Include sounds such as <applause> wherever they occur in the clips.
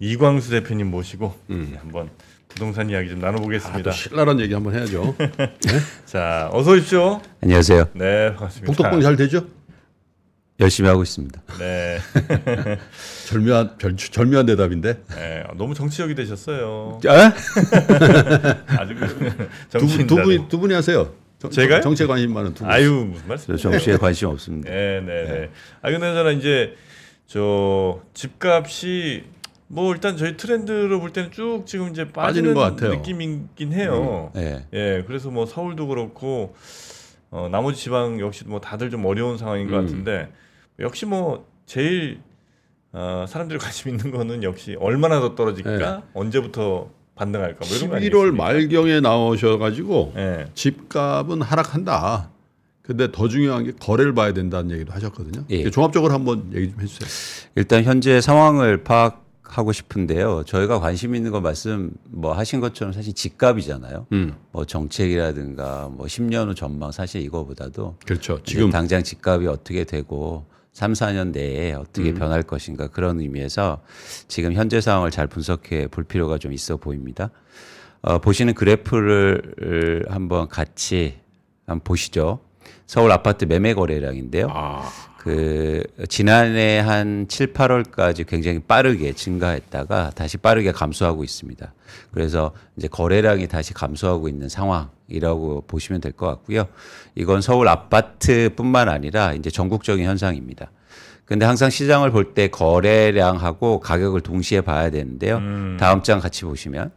이광수 대표님 모시고 네, 한번 부동산 이야기 좀 아, 나눠보겠습니다. 또 신랄한 얘기 한번 해야죠. <laughs> 자, 어서 오십시오. 안녕하세요. 네, 반갑습니다. 복덕방 잘 되죠? 열심히 하고 있습니다. 네, <laughs> 절묘한 별, 절묘한 대답인데. 네, 너무 정치적이 되셨어요. 에? <laughs> 아주 두, 정치인 분, 두 분이 두 분이 하세요. 정, 제가요? 정치에 관심 많은 두 분. 아유 무슨 말씀? 저 정치에 관심 없습니다. 네, 네, 네. 아 근데 저는 이제 저 집값이 뭐 일단 저희 트렌드로 볼 때는 쭉 지금 이제 빠지는 빠지는 것 같아요. 느낌이긴 해요. 네. 예, 그래서 뭐 서울도 그렇고 어, 나머지 지방 역시 뭐 다들 좀 어려운 상황인 것 음. 같은데 역시 뭐 제일 어, 사람들이 관심 있는 거는 역시 얼마나 더 떨어질까, 언제부터 반등할까, 뭐 이런 거 11월 아니겠습니까? 말경에 나오셔가지고 예, 집값은 하락한다. 근데 더 중요한 게 거래를 봐야 된다는 얘기도 하셨거든요. 예. 종합적으로 한번 얘기 좀 해주세요. 일단 현재 상황을 파악 하고 싶은데요. 저희가 관심 있는 거 말씀 뭐 하신 것처럼 사실 집값이잖아요. 음, 뭐 정책이라든가 뭐 10년 후 전망 사실 이거보다도 그렇죠. 지금 당장 집값이 어떻게 되고 3, 4년 내에 어떻게 변할 것인가 그런 의미에서 지금 현재 상황을 잘 분석해 볼 필요가 좀 있어 보입니다. 어, 보시는 그래프를 한번 같이 한번 보시죠. 서울 아파트 매매 거래량인데요. 아, 그 지난해 한 7, 8월까지 굉장히 빠르게 증가했다가 다시 빠르게 감소하고 있습니다. 그래서 이제 거래량이 다시 감소하고 있는 상황이라고 보시면 될 것 같고요. 이건 서울 아파트뿐만 아니라 이제 전국적인 현상입니다. 근데 항상 시장을 볼 때 거래량하고 가격을 동시에 봐야 되는데요. 다음 장 같이 보시면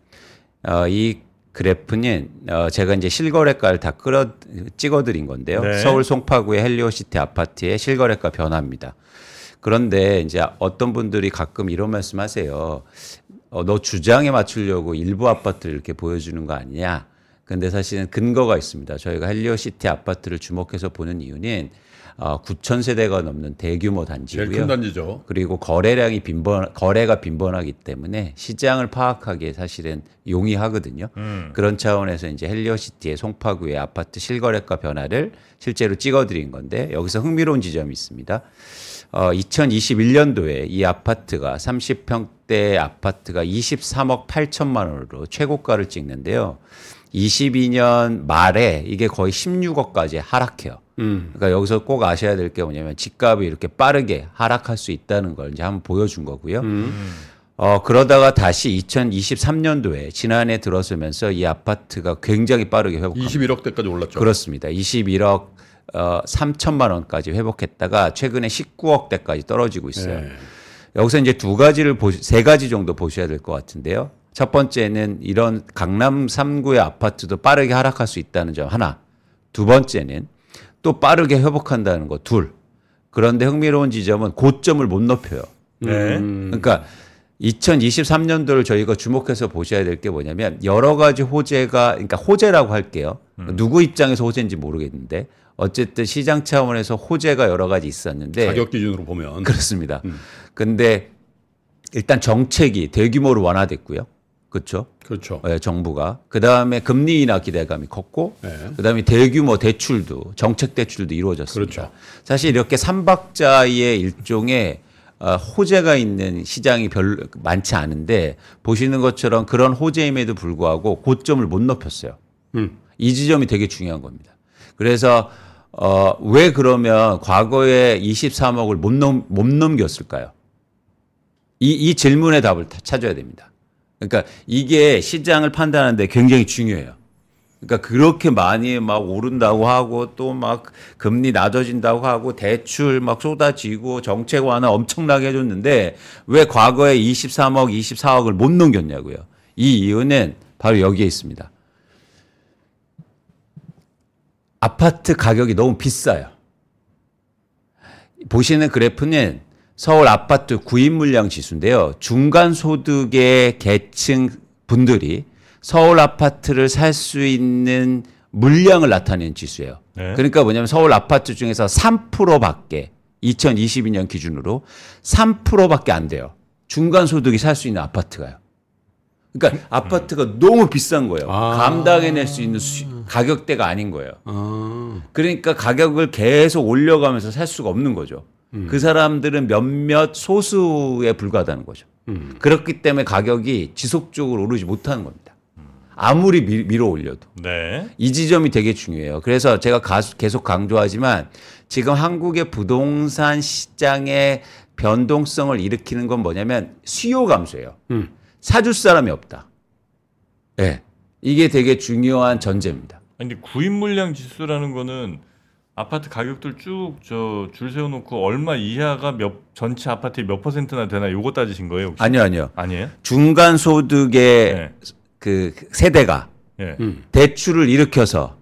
어, 이 그래프는 어, 제가 이제 실거래가를 다 끌어 찍어드린 건데요. 네. 서울 송파구의 헬리오시티 아파트의 실거래가 변화입니다. 그런데 이제 어떤 분들이 가끔 이런 말씀하세요. 어, 너 주장에 맞추려고 일부 아파트를 이렇게 보여주는 거 아니냐? 근데 사실은 근거가 있습니다. 저희가 헬리오시티 아파트를 주목해서 보는 이유는 어, 9천 세대가 넘는 대규모 제일 단지고요. 큰 단지죠. 그리고 거래량이 빈번 거래가 빈번하기 때문에 시장을 파악하기에 사실은 용이하거든요. 그런 차원에서 이제 헬리오시티의 송파구의 아파트 실거래가 변화를 실제로 찍어드린 건데 여기서 흥미로운 지점이 있습니다. 어, 2021년도에 이 아파트가 30평대 아파트가 23억 8천만 원으로 최고가를 찍는데요. 22년 말에 이게 거의 16억까지 하락해요. 그러니까 여기서 꼭 아셔야 될 게 뭐냐면 집값이 이렇게 빠르게 하락할 수 있다는 걸 이제 한번 보여준 거고요. 어, 그러다가 다시 2023년도에 지난해 들어서면서 이 아파트가 굉장히 빠르게 회복합니다. 21억대까지 올랐죠. 그렇습니다. 21억 어, 3천만 원까지 회복했다가 최근에 19억대까지 떨어지고 있어요. 네. 여기서 이제 두 가지를 보시, 세 가지 정도 보셔야 될 것 같은데요. 첫 번째는 이런 강남 3구의 아파트도 빠르게 하락할 수 있다는 점 하나. 두 번째는 또 빠르게 회복한다는 거 둘. 그런데 흥미로운 지점은 고점을 못 높여요. 네, 그러니까 2023년도를 저희가 주목해서 보셔야 될 게 뭐냐면 여러 가지 호재가 그러니까 호재라고 할게요. 누구 입장에서 호재인지 모르겠는데 어쨌든 시장 차원에서 호재가 여러 가지 있었는데 가격 기준으로 보면 그렇습니다. 근데 일단 정책이 대규모로 완화됐고요. 그렇죠? 그렇죠. 예, 정부가 그다음에 금리 인하 기대감이 컸고 네. 그다음에 대규모 대출도 정책 대출도 이루어졌습니다. 그렇죠. 사실 이렇게 삼박자의 일종의 어, 호재가 있는 시장이 별로 많지 않은데 보시는 것처럼 그런 호재임에도 불구하고 고점을 못 높였어요. 음. 이 지점이 되게 중요한 겁니다. 그래서 어, 왜 그러면 과거에 23억을 못, 넘, 못 넘겼을까요? 이, 이 질문의 답을 다 찾아야 됩니다. 그러니까 이게 시장을 판단하는데 굉장히 중요해요. 그러니까 그렇게 많이 막 오른다고 하고 또 막 금리 낮아진다고 하고 대출 막 쏟아지고 정책 완화 엄청나게 해줬는데 왜 과거에 23억, 24억을 못 넘겼냐고요. 이 이유는 바로 여기에 있습니다. 아파트 가격이 너무 비싸요. 보시는 그래프는 서울 아파트 구입 물량 지수인데요. 중간 소득의 계층 분들이 서울 아파트를 살 수 있는 물량을 나타내는 지수예요. 네. 그러니까 뭐냐면 서울 아파트 중에서 3%밖에 2022년 기준으로 3%밖에 안 돼요. 중간 소득이 살 수 있는 아파트가요. 그러니까 아파트가 너무 비싼 거예요. 아. 감당해낼 수 있는 수- 가격대가 아닌 거예요. 아, 그러니까 가격을 계속 올려가면서 살 수가 없는 거죠. 그 사람들은 몇몇 소수에 불과하다는 거죠. 음. 그렇기 때문에 가격이 지속적으로 오르지 못하는 겁니다. 아무리 미, 밀어 올려도. 네. 이 지점이 되게 중요해요. 그래서 제가 가수- 계속 강조하지만 지금 한국의 부동산 시장의 변동성을 일으키는 건 뭐냐면 수요 감소예요. 음. 사줄 사람이 없다. 예. 네. 이게 되게 중요한 전제입니다. 아니, 근데 구입 물량 지수라는 거는 아파트 가격들 쭉 저 줄 세워놓고 얼마 이하가 몇 전체 아파트의 몇 퍼센트나 되나 요거 따지신 거예요? 혹시? 아니요, 아니요. 아니에요? 중간 소득의 네. 그 세대가 예. 음. 대출을 일으켜서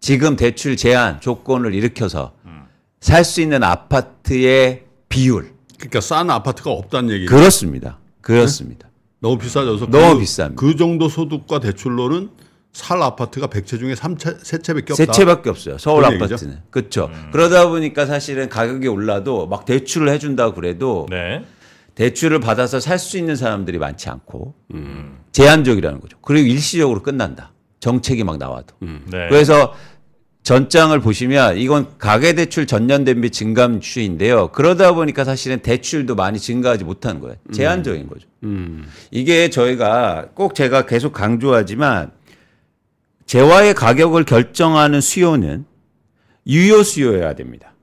지금 대출 제한 조건을 일으켜서 음. 살수 있는 아파트의 비율 그러니까 싼 아파트가 없다는 얘기죠. 그렇습니다. 그렇습니다. 너무 비싸져서 너무 그, 비쌉니다. 그 정도 소득과 대출로는 살 아파트가 100채 중에 3채, 3채밖에 없다. 세 채밖에 없어요. 서울? 아파트는. 그렇죠. 그러다 보니까 사실은 가격이 올라도 막 대출을 해 준다 그래도 네. 대출을 받아서 살 수 있는 사람들이 많지 않고 음. 제한적이라는 거죠. 그리고 일시적으로 끝난다. 정책이 막 나와도. 네. 그래서 전장을 보시면 이건 가계대출 전년 대비 증감 추인데요. 그러다 보니까 사실은 대출도 많이 증가하지 못하는 거예요. 제한적인 거죠. 음. 이게 저희가 꼭 제가 계속 강조하지만 재화의 가격을 결정하는 수요는 유효 수요여야 됩니다.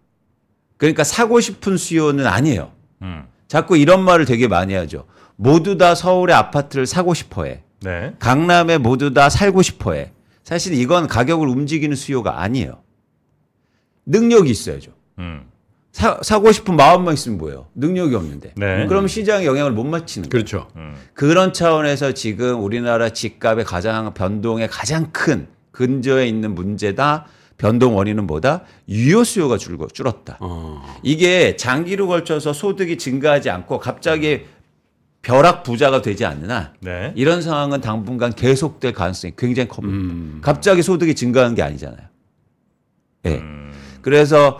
그러니까 사고 싶은 수요는 아니에요. 음. 자꾸 이런 말을 되게 많이 하죠. 모두 다 서울의 아파트를 사고 싶어 해. 네. 강남에 모두 다 살고 싶어 해. 사실 이건 가격을 움직이는 수요가 아니에요. 능력이 있어야죠. 음. 사, 사고 싶은 마음만 있으면 뭐예요? 능력이 없는데. 네. 그럼 시장에 영향을 못 미치는 거예요. 그렇죠. 음. 그런 차원에서 지금 우리나라 집값의 가장 변동의 가장 큰 근저에 있는 문제다. 변동 원인은 뭐다? 유효 수요가 줄고 줄었다. 어. 이게 장기로 걸쳐서 소득이 증가하지 않고 갑자기 벼락 부자가 되지 않는 한 네. 이런 상황은 당분간 계속될 가능성이 굉장히 큽니다. 음. 갑자기 소득이 증가하는 게 아니잖아요. 예. 음. 그래서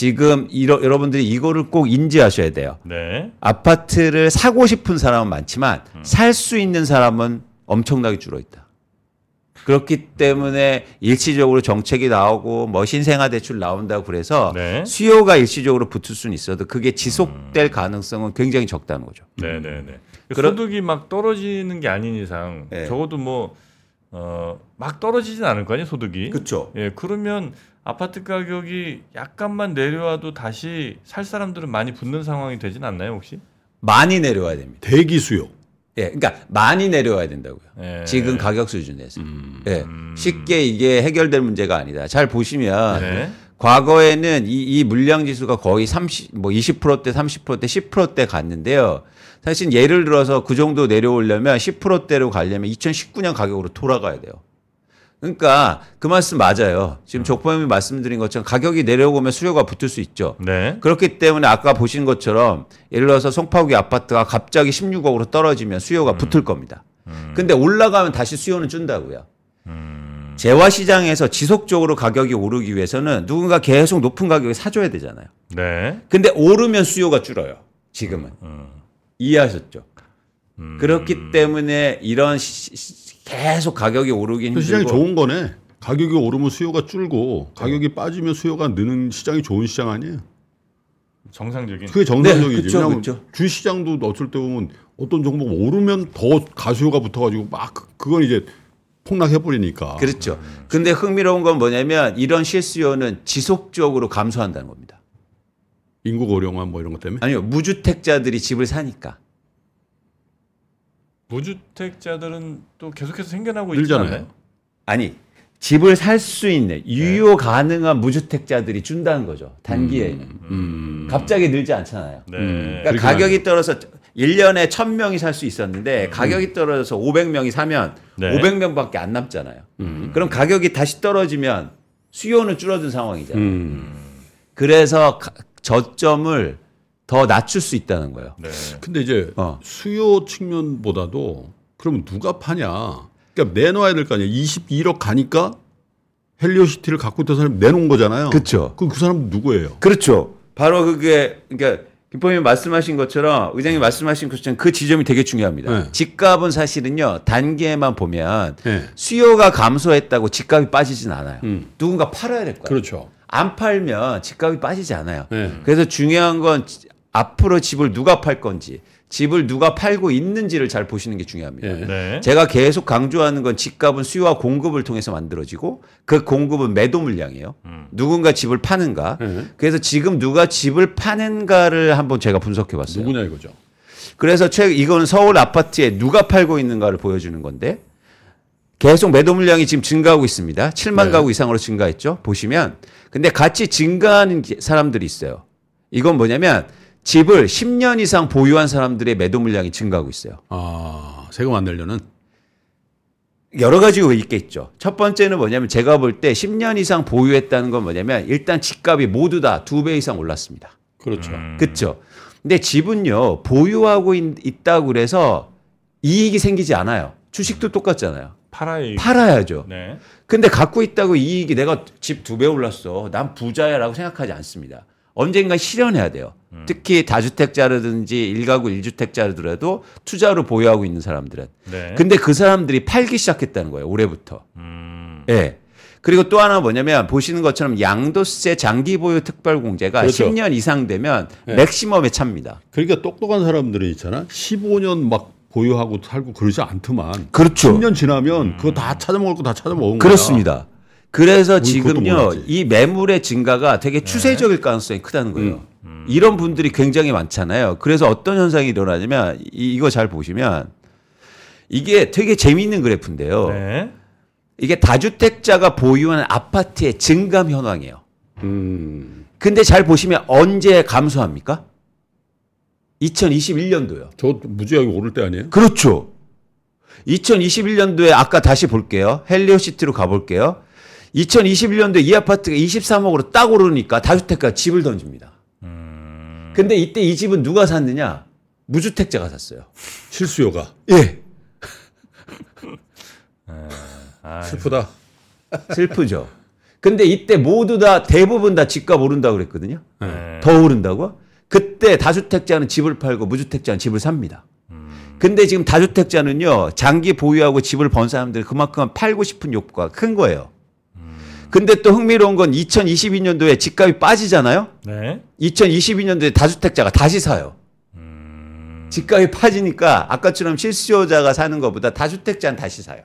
지금 이러, 여러분들이 이거를 꼭 인지하셔야 돼요. 네. 아파트를 사고 싶은 사람은 많지만 살수 있는 사람은 엄청나게 줄어 있다. 그렇기 때문에 일시적으로 정책이 나오고 뭐 신생아 대출 나온다고 그래서 네. 수요가 일시적으로 붙을 수는 있어도 그게 지속될 가능성은 굉장히 적다는 거죠. 네, 네, 네. 그런- 소득이 막 떨어지는 게 아닌 이상 네. 적어도 뭐 어, 막 떨어지진 않을 거 아니에요, 소득이. 그렇죠. 예, 그러면 아파트 가격이 약간만 내려와도 다시 살 사람들은 많이 붙는 상황이 되진 않나요, 혹시? 많이 내려와야 됩니다. 대기 수요. 예, 그러니까 많이 내려와야 된다고요. 예. 지금 가격 수준에서. 음. 예, 쉽게 이게 해결될 문제가 아니다. 잘 보시면 네. 과거에는 이, 이 물량 지수가 거의 30, 뭐 20%대, 30%대, 10%대 갔는데요. 사실 예를 들어서 그 정도 내려오려면 10%대로 가려면 2019년 가격으로 돌아가야 돼요. 그러니까 그 말씀 맞아요. 지금 족범이 말씀드린 것처럼 가격이 내려오면 수요가 붙을 수 있죠. 네. 그렇기 때문에 아까 보신 것처럼 예를 들어서 송파구의 아파트가 갑자기 16억으로 떨어지면 수요가 붙을 겁니다. 근데 올라가면 다시 수요는 준다고요. 재화 시장에서 지속적으로 가격이 오르기 위해서는 누군가 계속 높은 가격에 사줘야 되잖아요. 네. 근데 오르면 수요가 줄어요. 지금은 음. 이해하셨죠? 음. 그렇기 때문에 이런 시- 시- 계속 가격이 오르긴 그 시장이 힘들고 좋은 거네. 가격이 오르면 수요가 줄고 가격이 빠지면 수요가 느는 시장이 좋은 시장 아니에요. 정상적인. 그게 정상적이지. 네, 그쵸, 왜냐하면 그쵸. 주시장도 어쩔 때 보면 어떤 종목 오르면 더 가수요가 붙어가지고 막 그- 그건 이제 폭락해 버리니까. 그렇죠. 근데 흥미로운 건 뭐냐면 이런 실수요는 지속적으로 감소한다는 겁니다. 인구 고령화 뭐 이런 것 때문에. 아니요, 무주택자들이 집을 사니까. 무주택자들은 또 계속해서 생겨나고 늘잖아요. 않나요? 아니 집을 살 수 있는 유효 가능한 무주택자들이 준다는 거죠. 단기에는 음. 갑자기 늘지 않잖아요. 네. 그러니까 그렇긴 가격이 떨어서 1년에 1000명이 살 수 있었는데 가격이 떨어져서 500명이 사면 네. 500명밖에 안 남잖아요. 그럼 가격이 다시 떨어지면 수요는 줄어든 상황이잖아요. 음. 그래서 가- 저점을 더 낮출 수 있다는 거예요. 네. 근데 이제 어. 수요 측면보다도 그러면 누가 파냐? 그러니까 내놔야 될 거 아니에요. 22억 가니까 헬리오시티를 갖고 있던 사람이 내놓은 거잖아요. 그쵸. 그럼 그 사람 누구예요? 그렇죠. 바로 그게 그러니까 김포님 말씀하신 것처럼 의장님 말씀하신 것처럼 그 지점이 되게 중요합니다. 네. 집값은 사실은요 단기에만 보면 네. 수요가 감소했다고 집값이 빠지진 않아요. 음. 누군가 팔아야 될 거예요. 그렇죠. 안 팔면 집값이 빠지지 않아요. 네. 그래서 중요한 건 지- 앞으로 집을 누가 팔 건지 집을 누가 팔고 있는지를 잘 보시는 게 중요합니다. 예. 네. 제가 계속 강조하는 건 집값은 수요와 공급을 통해서 만들어지고 그 공급은 매도 물량이에요. 음. 누군가 집을 파는가. 예. 그래서 지금 누가 집을 파는가를 한번 제가 분석해 봤어요. 누구냐 이거죠. 그래서 최 이거는 서울 아파트에 누가 팔고 있는가를 보여주는 건데 계속 매도 물량이 지금 증가하고 있습니다. 7만 네. 가구 이상으로 증가했죠. 보시면 근데 같이 증가하는 게- 사람들이 있어요. 이건 뭐냐면 집을 10년 이상 보유한 사람들의 매도 물량이 증가하고 있어요. 아 세금 안 내려는. 여러 가지 가 있겠죠. 첫 번째는 뭐냐면 제가 볼 때 10년 이상 보유했다는 건 뭐냐면 일단 집값이 모두 다 두 배 이상 올랐습니다. 그렇죠. 음. 그렇죠. 근데 집은요 보유하고 있, 다고 그래서 이익이 생기지 않아요. 주식도 똑같잖아요. 팔아야 팔아야죠. 네. 근데 갖고 있다고 이익이 내가 집 두 배 올랐어. 난 부자야라고 생각하지 않습니다. 언젠가 실현해야 돼요. 특히 다주택자라든지 일가구 일주택자라도 투자로 보유하고 있는 사람들은. 네. 근데 그 사람들이 팔기 시작했다는 거예요. 올해부터. 음. 예. 그리고 또 하나 뭐냐면 보시는 것처럼 양도세 장기 보유 특별 공제가 그렇죠. 10년 이상 되면 네. 맥시멈에 찹니다. 그러니까 똑똑한 사람들이 있잖아. 15년 막 보유하고 살고 그러지 않더만. 그렇죠. 10년 지나면 그거 다 찾아먹을 거 다 찾아먹은 거야. 그렇습니다. 그래서 지금요. 이 매물의 증가가 되게 추세적일 가능성이 크다는 거예요. 음. 이런 분들이 굉장히 많잖아요. 그래서 어떤 현상이 일어나냐면 이, 이거 잘 보시면 이게 되게 재미있는 그래프인데요. 네. 이게 다주택자가 보유한 아파트의 증감 현황이에요. 음. 근데 잘 보시면 언제 감소합니까? 2021년도요. 저 무지하게 오를 때 아니에요? 그렇죠. 2021년도에 아까 다시 볼게요. 헬리오 시티로 가볼게요. 2021년도에 이 아파트가 23억으로 딱 오르니까 다주택가 집을 던집니다. 음. 근데 이때 이 집은 누가 샀느냐? 무주택자가 샀어요. 실수요가 예. <laughs> 아, 슬프다. 슬프죠. 근데 이때 모두 다 대부분 다 집값 오른다고 그랬거든요. 네. 더 오른다고? 그때 다주택자는 집을 팔고 무주택자는 집을 삽니다. 근데 지금 다주택자는요, 장기 보유하고 집을 번 사람들 그만큼 팔고 싶은 욕구가 큰 거예요. 근데 또 흥미로운 건 2022년도에 집값이 빠지잖아요? 네. 2022년도에 다주택자가 다시 사요. 집값이 빠지니까 아까처럼 실수요자가 사는 것보다 다주택자는 다시 사요.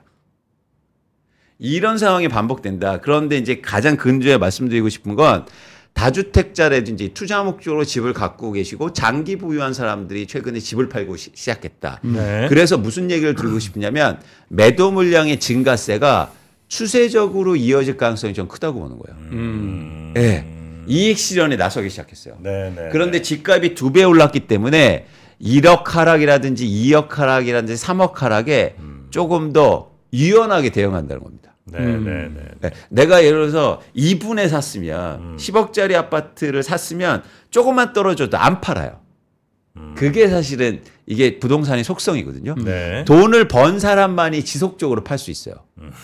이런 상황이 반복된다. 그런데 이제 가장 근저에 말씀드리고 싶은 건 다주택자라든지 투자 목적으로 집을 갖고 계시고 장기 보유한 사람들이 최근에 집을 팔고 시, 시작했다. 네. 그래서 무슨 얘기를 드리고 싶냐면 매도 물량의 증가세가 추세적으로 이어질 가능성이 좀 크다고 보는 거예요. 음. 예. 이익 실현에 나서기 시작했어요. 네, 네. 그런데 집값이 두 배 올랐기 때문에 1억 하락이라든지 2억 하락이라든지 3억 하락에 조금 더 유연하게 대응한다는 겁니다. 네, 음. 네, 네. 네, 내가 예를 들어서 2분에 샀으면 10억짜리 아파트를 샀으면 조금만 떨어져도 안 팔아요. 그게 사실은 이게 부동산의 속성이거든요. 네. 돈을 번 사람만이 지속적으로 팔 수 있어요.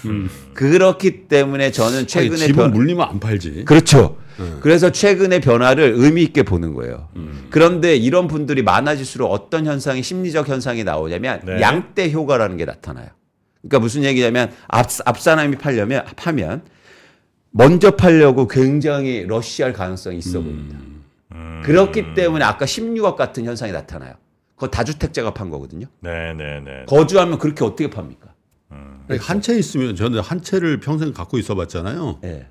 음. 그렇기 때문에 저는 최근에 집은 변... 물리면 안 팔지. 그렇죠. 그래서 최근의 변화를 의미 있게 보는 거예요. 그런데 이런 분들이 많아질수록 어떤 현상이 심리적 현상이 나오냐면 네. 양대 효과라는 게 나타나요. 그러니까 무슨 얘기냐면 앞, 앞 사람이 팔려면 파면 먼저 팔려고 굉장히 러시할 가능성이 있어 보입니다. 음. 그렇기 때문에 아까 16억 같은 현상이 나타나요. 그거 다주택자가 판 거거든요. 네, 네, 네. 거주하면 그렇게 어떻게 팝니까? 아니, 한채 있으면 저는 한 채를 평생 갖고 있어봤잖아요. 예.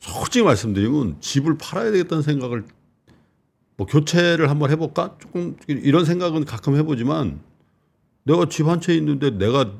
솔직히 말씀드리면 집을 팔아야 되겠다는 생각을 뭐 교체를 한번 해볼까 조금 이런 생각은 가끔 해보지만 내가 집 한 채 있는데 내가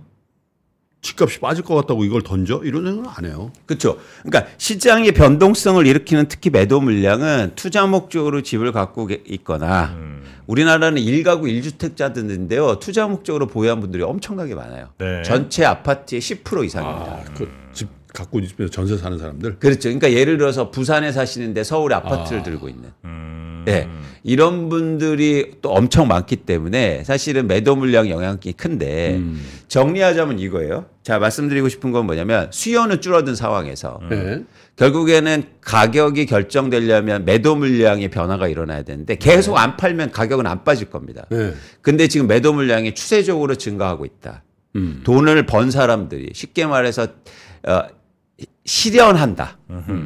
집값이 빠질 것 같다고 이걸 던져 이런 생각은 안 해요. 그렇죠. 그러니까 시장의 변동성을 일으키는 특히 매도 물량은 투자 목적으로 집을 갖고 계- 있거나 음. 우리나라는 일가구 일주택자들인데요. 투자 목적으로 보유한 분들이 엄청나게 많아요. 네. 전체 아파트의 10% 이상입니다. 아, 그 집 갖고 있으면서 전세 사는 사람들. 그렇죠. 그러니까 예를 들어서 부산에 사시는데 서울에 아파트를 아. 들고 있는 음. 예. 이런 분들이 또 엄청 많기 때문에 사실은 매도 물량 영향이 큰데 음. 정리하자면 이거예요. 자, 말씀드리고 싶은 건 뭐냐면 수요는 줄어든 상황에서 네. 결국에는 가격이 결정되려면 매도 물량의 변화가 일어나야 되는데 계속 안 팔면 가격은 안 빠질 겁니다. 네. 근데 지금 매도 물량이 추세적으로 증가하고 있다. 음. 돈을 번 사람들이 쉽게 말해서 어, 실현한다.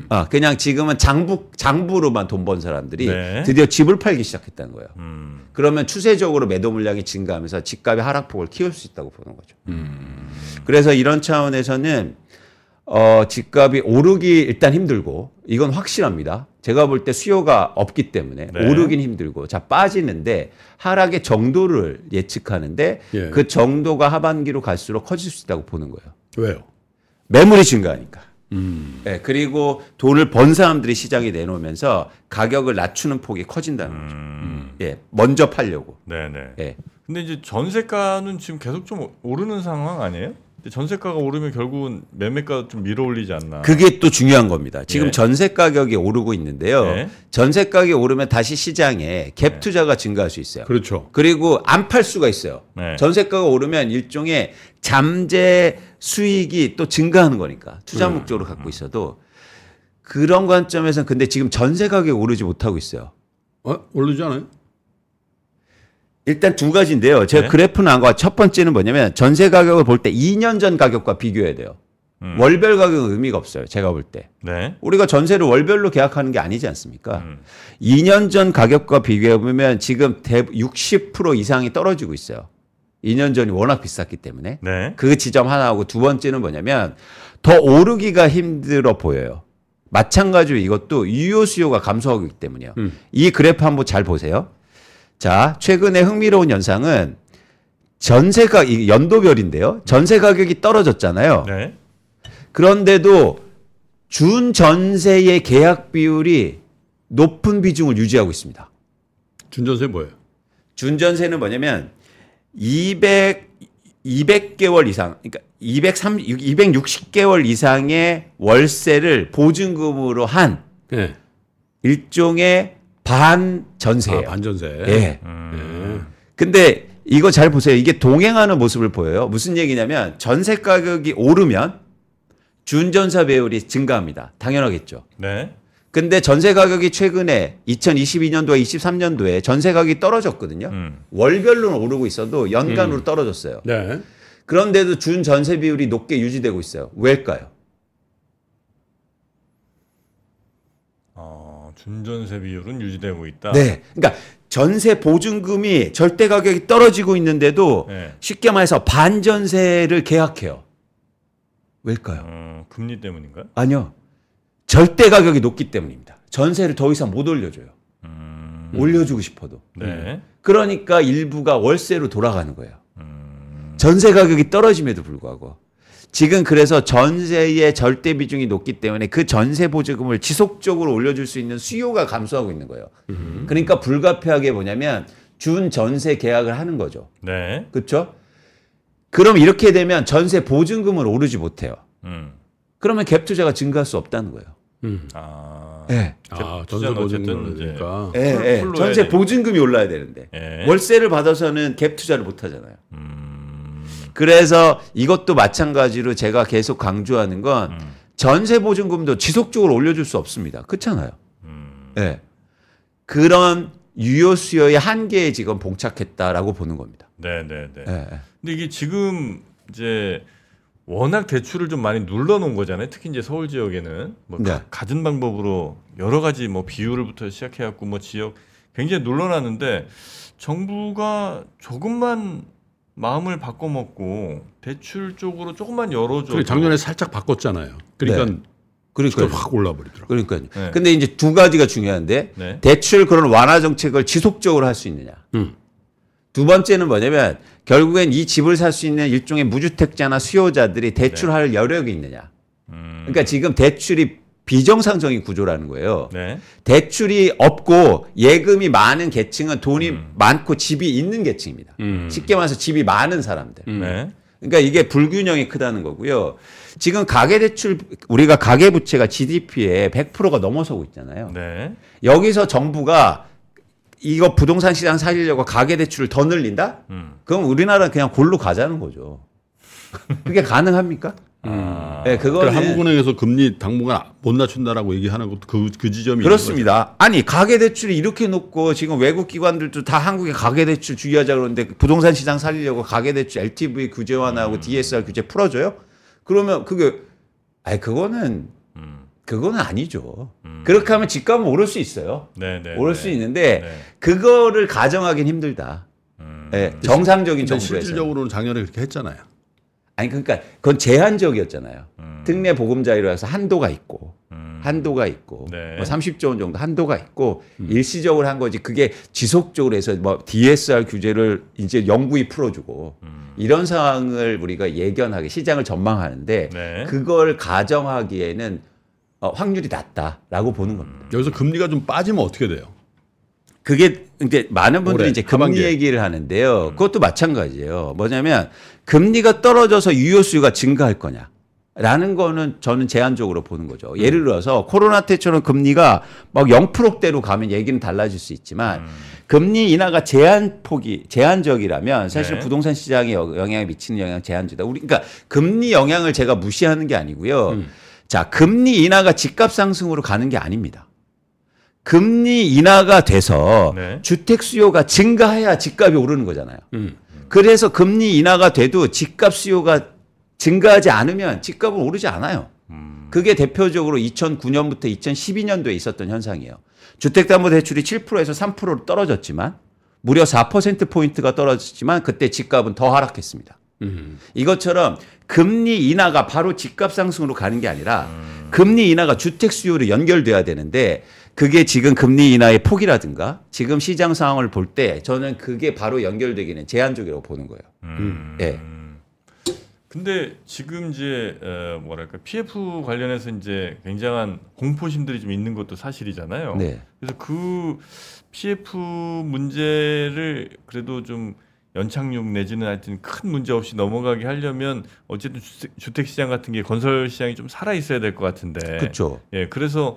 어, 그냥 지금은 장부 장부로만 돈 번 사람들이 네. 드디어 집을 팔기 시작했다는 거예요. 음. 그러면 추세적으로 매도 물량이 증가하면서 집값의 하락폭을 키울 수 있다고 보는 거죠. 그래서 이런 차원에서는 어, 집값이 오르기 일단 힘들고 이건 확실합니다. 제가 볼 때 수요가 없기 때문에 네. 오르긴 힘들고 자 빠지는데 하락의 정도를 예측하는데 예. 그 정도가 하반기로 갈수록 커질 수 있다고 보는 거예요. 왜요? 매물이 증가하니까. 예, 그리고 돈을 번 사람들이 시장에 내놓으면서 가격을 낮추는 폭이 커진다는 거죠. 예, 먼저 팔려고. 네네. 예. 근데 이제 전세가는 지금 계속 좀 오르는 상황 아니에요? 근데 전세가가 오르면 결국은 매매가 좀 밀어올리지 않나? 그게 또 중요한 겁니다. 지금 예. 전세 가격이 오르고 있는데요. 네. 전세 가격이 오르면 다시 시장에 갭 투자가 증가할 수 있어요. 그렇죠. 그리고 안 팔 수가 있어요. 네. 전세가가 오르면 일종의 잠재 수익이 또 증가하는 거니까 투자 음. 목적으로 갖고 있어도 그런 관점에서는 근데 지금 전세 가격이 오르지 못하고 있어요. 어? 오르지 않아요? 일단 두 가지인데요. 제가 네. 그래프는 안 가. 첫 번째는 뭐냐면 전세 가격을 볼 때 2년 전 가격과 비교해야 돼요. 음. 월별 가격은 의미가 없어요. 제가 볼 때. 네. 우리가 전세를 월별로 계약하는 게 아니지 않습니까? 음. 2년 전 가격과 비교해 보면 지금 대- 60% 이상이 떨어지고 있어요. 2년 전이 워낙 비쌌기 때문에. 네. 그 지점 하나하고 두 번째는 뭐냐면 더 오르기가 힘들어 보여요. 마찬가지로 이것도 유효 수요가 감소하고 있기 때문이에요. 음. 이 그래프 한번 잘 보세요. 자, 최근에 흥미로운 현상은 전세가 이 연도별인데요. 전세 가격이 떨어졌잖아요. 네. 그런데도 준 전세의 계약 비율이 높은 비중을 유지하고 있습니다. 준전세 뭐예요? 준 전세는 뭐냐면 200 200개월 이상, 그러니까 203 260개월 이상의 월세를 보증금으로 한 예. 일종의 반 전세예요. 아, 반 전세. 예. 음. 근데 이거 잘 보세요. 이게 동행하는 모습을 보여요. 무슨 얘기냐면 전세 가격이 오르면 준전세 배율이 증가합니다. 당연하겠죠. 네. 근데 전세 가격이 최근에 2022년도와 23년도에 전세 가격이 떨어졌거든요. 음. 월별로는 오르고 있어도 연간으로 떨어졌어요. 네. 그런데도 준 전세 비율이 높게 유지되고 있어요. 왜일까요? 어, 준전세 비율은 유지되고 있다. 네. 그러니까 전세 보증금이 절대 가격이 떨어지고 있는데도 네. 쉽게 말해서 반전세를 계약해요. 왜일까요? 어, 금리 때문인가요? 아니요. 절대 가격이 높기 때문입니다. 전세를 더 이상 못 올려줘요. 음. 올려주고 싶어도. 네. 그러니까 일부가 월세로 돌아가는 거예요. 음. 전세 가격이 떨어짐에도 불구하고. 지금 그래서 전세의 절대 비중이 높기 때문에 그 전세 보증금을 지속적으로 올려줄 수 있는 수요가 감소하고 있는 거예요. 그러니까 불가피하게 뭐냐면 준 전세 계약을 하는 거죠. 네. 그렇죠? 그럼 이렇게 되면 전세 보증금을 오르지 못해요. 음. 그러면 갭 투자가 증가할 수 없다는 거예요. 음. 아. 예. 아, 전세 보증금 그러니까. 예, 풀- 예. 전세 보증금이 올라야 되는데 예. 월세를 받아서는 갭 투자를 못 하잖아요. 음. 그래서 이것도 마찬가지로 제가 계속 강조하는 건 음. 전세 보증금도 지속적으로 올려줄 수 없습니다. 그렇잖아요. 음. 예. 그런 유효 수요의 한계에 지금 봉착했다라고 보는 겁니다. 네, 네, 네. 예, 예. 근데 이게 지금 이제 워낙 대출을 좀 많이 눌러 놓은 거잖아요. 특히 이제 서울 지역에는 뭐 네. 가- 갖은 방법으로 여러 가지 뭐 비율부터 시작해 갖고 뭐 지역 굉장히 눌러 놨는데 정부가 조금만 마음을 바꿔 먹고 대출 쪽으로 조금만 열어 줘. 그래, 작년에 살짝 바꿨잖아요. 그러니까 네. 그러니까 확 올라버리더라고. 그러니까요. 네. 근데 이제 두 가지가 중요한데 네. 대출 그런 완화 정책을 지속적으로 할 수 있느냐. 음. 두 번째는 뭐냐면 결국엔 이 집을 살 수 있는 일종의 무주택자나 수요자들이 대출할 여력이 있느냐. 네. 음. 그러니까 지금 대출이 비정상적인 구조라는 거예요. 네. 대출이 없고 예금이 많은 계층은 돈이 음. 많고 집이 있는 계층입니다. 음. 쉽게 말해서 집이 많은 사람들. 네. 그러니까 이게 불균형이 크다는 거고요. 지금 가계대출 우리가 가계부채가 GDP의 100%가 넘어서고 있잖아요. 네. 여기서 정부가 이거 부동산 시장 살리려고 가계 대출을 더 늘린다? 음. 그럼 우리나라 그냥 골로 가자는 거죠. <laughs> 그게 가능합니까? 아. 네, 그거는 그러니까 한국은행에서 금리 당분간 못 낮춘다라고 얘기하는 것도 그, 그 지점이 그렇습니다. 아니 가계 대출이 이렇게 높고 지금 외국 기관들도 다 한국에 가계 대출 주의하자 그러는데 부동산 시장 살리려고 가계 대출 LTV 규제 완화하고 DSR 규제 풀어줘요? 그러면 그게 아니 그거는 음. 그거는 아니죠. 음. 그렇게 하면 집값은 오를 수 있어요. 네, 네. 오를 네. 수 있는데 네. 그거를 가정하긴 힘들다. 음. 예, 정상적인 정부에서. 실질적으로는 작년에 그렇게 했잖아요. 아니 그러니까 그건 제한적이었잖아요. 음. 특례 보금자리로 해서 한도가 있고 음. 한도가 있고 네. 뭐 30조 원 정도 한도가 있고 음. 일시적으로 한 거지 그게 지속적으로 해서 뭐 DSR 규제를 이제 영구히 풀어주고 음. 이런 상황을 우리가 예견하게 시장을 전망하는데 네. 그걸 가정하기에는 어, 확률이 낮다라고 보는 겁니다. 여기서 금리가 좀 빠지면 어떻게 돼요? 그게 이제 많은 분들이 올해 이제 금리 하반기에. 얘기를 하는데요. 그것도 마찬가지예요. 뭐냐면 금리가 떨어져서 유효 수요가 증가할 거냐. 라는 거는 저는 제한적으로 보는 거죠. 예를 들어서 코로나 때처럼 금리가 막 0%대로 가면 얘기는 달라질 수 있지만 음. 금리 인하가 제한 폭이 제한적이라면 사실 네. 부동산 시장에 여- 영향을 미치는 영향 제한적이다. 우리 그러니까 금리 영향을 제가 무시하는 게 아니고요. 음. 자, 금리 인하가 집값 상승으로 가는 게 아닙니다. 금리 인하가 돼서 네. 주택 수요가 증가해야 집값이 오르는 거잖아요. 음. 그래서 금리 인하가 돼도 집값 수요가 증가하지 않으면 집값은 오르지 않아요. 음. 그게 대표적으로 2009년부터 2012년도에 있었던 현상이에요. 주택담보대출이 7%에서 3%로 떨어졌지만 무려 4%포인트가 떨어졌지만 그때 집값은 더 하락했습니다. 음. 이것처럼 금리 인하가 바로 집값 상승으로 가는 게 아니라 음. 금리 인하가 주택 수요로 연결돼야 되는데 그게 지금 금리 인하의 폭이라든가 지금 시장 상황을 볼 때 저는 그게 바로 연결되기는 제한적이라고 보는 거예요. 음. 예. 근데 지금 이제 어, 뭐랄까 PF 관련해서 이제 굉장한 공포심들이 좀 있는 것도 사실이잖아요. 네. 그래서 그 PF 문제를 그래도 좀 연착륙 내지는 하여튼 큰 문제 없이 넘어가게 하려면 어쨌든 주택, 시장 같은 게 건설 시장이 좀 살아 있어야 될 것 같은데. 그렇죠. 예, 그래서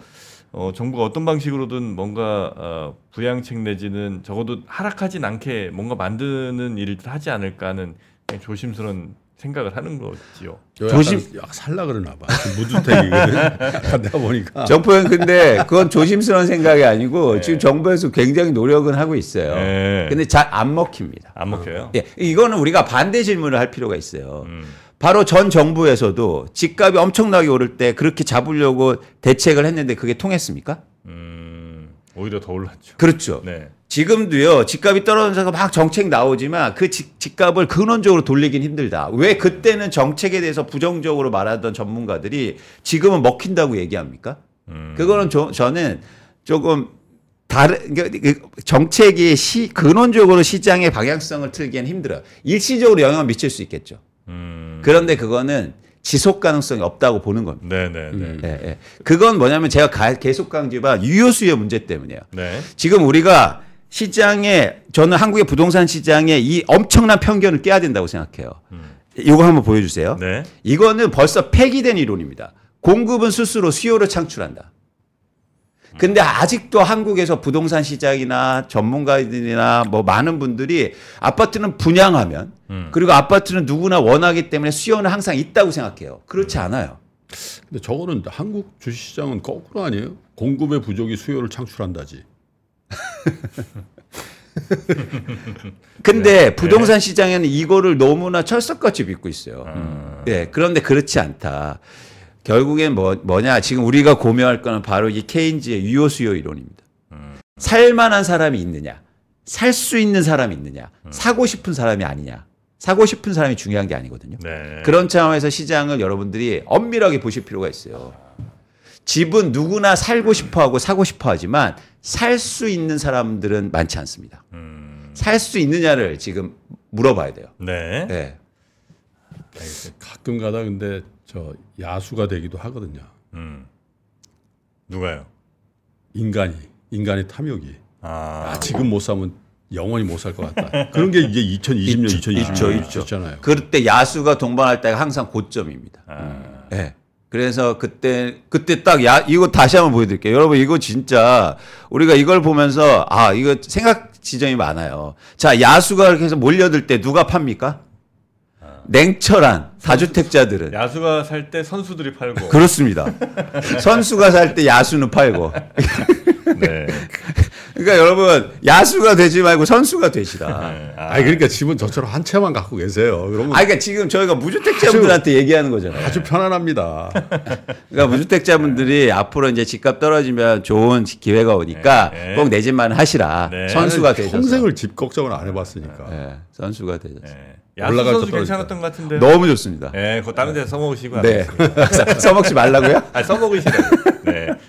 어, 정부가 어떤 방식으로든 뭔가 어, 부양책 내지는 적어도 하락하진 않게 뭔가 만드는 일을 하지 않을까 하는 조심스러운 생각을 하는 거지요. 저 조심- 살라 그러나 봐. 무주택이거든. <laughs> 내가 보니까 정부는 근데 그건 조심스러운 생각이 아니고 네. 지금 정부에서 굉장히 노력은 하고 있어요. 예. 근데 잘 안 먹힙니다. 안 먹혀요. 예, 이거는 우리가 반대 질문을 할 필요가 있어요. 음. 바로 전 정부에서도 집값이 엄청나게 오를 때 그렇게 잡으려고 대책을 했는데 그게 통했습니까? 음, 오히려 더 올랐죠. 그렇죠. 네. 지금도요 집값이 떨어져서 막 정책 나오지만 그 집, 집값을 근원적으로 돌리긴 힘들다. 왜 그때는 정책에 대해서 부정적으로 말하던 전문가들이 지금은 먹힌다고 얘기합니까? 음. 그거는 저, 저는 조금 다른 그러니까 그 정책이 시 근원적으로 시장의 방향성을 틀기엔 힘들어요. 일시적으로 영향을 미칠 수 있겠죠. 음. 그런데 그거는 지속 가능성이 없다고 보는 겁니다. 네, 네, 네. 음. 예, 예. 그건 뭐냐면 제가 가- 계속 강조한 유효 수요 문제 때문이에요. 네. 지금 우리가 시장에 저는 한국의 부동산 시장에 이 엄청난 편견을 깨야 된다고 생각해요. 이거 한번 보여주세요. 네. 이거는 벌써 폐기된 이론입니다. 공급은 스스로 수요를 창출한다. 근데 아직도 한국에서 부동산 시장이나 전문가들이나 뭐 많은 분들이 아파트는 분양하면 음. 그리고 아파트는 누구나 원하기 때문에 수요는 항상 있다고 생각해요. 그렇지 않아요. 근데 저거는 한국 주식시장은 거꾸로 아니에요? 공급의 부족이 수요를 창출한다지. <laughs> 근데 부동산 시장에는 이거를 너무나 철석같이 믿고 있어요. 음. 네, 그런데 그렇지 않다. 결국엔 뭐, 뭐냐, 지금 우리가 고민할 거는 바로 이 케인즈의 유효 수요 이론입니다. 살 만한 사람이 있느냐, 살 수 있는 사람이 있느냐, 사고 싶은 사람이 아니냐. 사고 싶은 사람이 중요한 게 아니거든요. 네. 그런 차원에서 시장을 여러분들이 엄밀하게 보실 필요가 있어요. 집은 누구나 살고 싶어 하고 사고 싶어 하지만 살 수 있는 사람들은 많지 않습니다. 음. 살수 있느냐를 지금 물어봐야 돼요. 네. 네. 가끔 가다 근데 저 야수가 되기도 하거든요. 음. 누가요? 인간이 인간의 탐욕이. 아. 아, 지금 못 사면 영원히 못 살 것 같다. 그런 게 이제 2020년, 있죠, 2020년 있죠, 있죠. 있잖아요. 그때 야수가 동반할 때가 항상 고점입니다. 아. 네. 그래서 그때 그때 딱 야 이거 다시 한번 보여드릴게요. 여러분 이거 진짜 우리가 이걸 보면서 아 이거 생각 지점이 많아요. 자 야수가 이렇게 해서 몰려들 때 누가 팝니까? 냉철한 다주택자들은 야수가 살 때 선수들이 팔고. 그렇습니다. 선수가 살 때 야수는 팔고 <laughs> 네. 그러니까 여러분 야수가 되지 말고 선수가 되시라. 네. 아, 아니 그러니까 집은 저처럼 한 채만 갖고 계세요. 그러면 아, 그러니까 지금 저희가 무주택자분들한테 얘기하는 거잖아요. 아주 편안합니다. 그러니까 무주택자분들이 앞으로 이제 집값 떨어지면 좋은 기회가 오니까 네, 네. 꼭내 집만 하시라. 네. 선수가 되셔서. 평생을 집 걱정을 안 해봤으니까. 네, 선수가 되셔서. 네. 야수 올라갈 선수 때 떨어질 괜찮았던 것 같은데. 너무 좋습니다. 네, 그거 다른 데 써먹으시고. 네. 네. 써먹지 <laughs> 말라고요? 아, 써먹으시라고.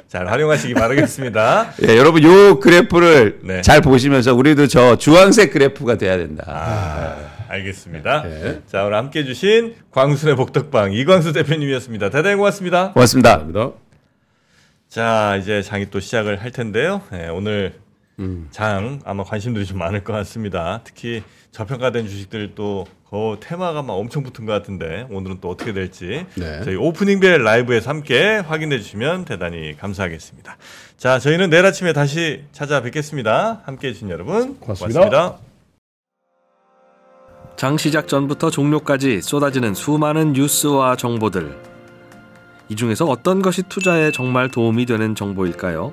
네. 잘 활용하시기 바라겠습니다. <laughs> 예, 여러분 요 그래프를 네. 잘 보시면서 우리도 저 주황색 그래프가 돼야 된다. 아, 알겠습니다. 네. 자, 오늘 함께 해 주신 광순의 복덕방 이광수 대표님이었습니다. 대단히 고맙습니다. 고맙습니다. 감사합니다. 자, 이제 장이 또 시작을 할 텐데요. 네, 오늘 음. 장 아마 관심들이 좀 많을 것 같습니다. 특히 저평가된 주식들 또 그 테마가 막 엄청 붙은 것 같은데 오늘은 또 어떻게 될지 네. 저희 오프닝 벨 라이브에서 함께 확인해 주시면 대단히 감사하겠습니다. 자, 저희는 내일 아침에 다시 찾아뵙겠습니다. 함께 해주신 여러분 고맙습니다. 고맙습니다. 장 시작 전부터 종료까지 쏟아지는 수많은 뉴스와 정보들. 이 중에서 어떤 것이 투자에 정말 도움이 되는 정보일까요?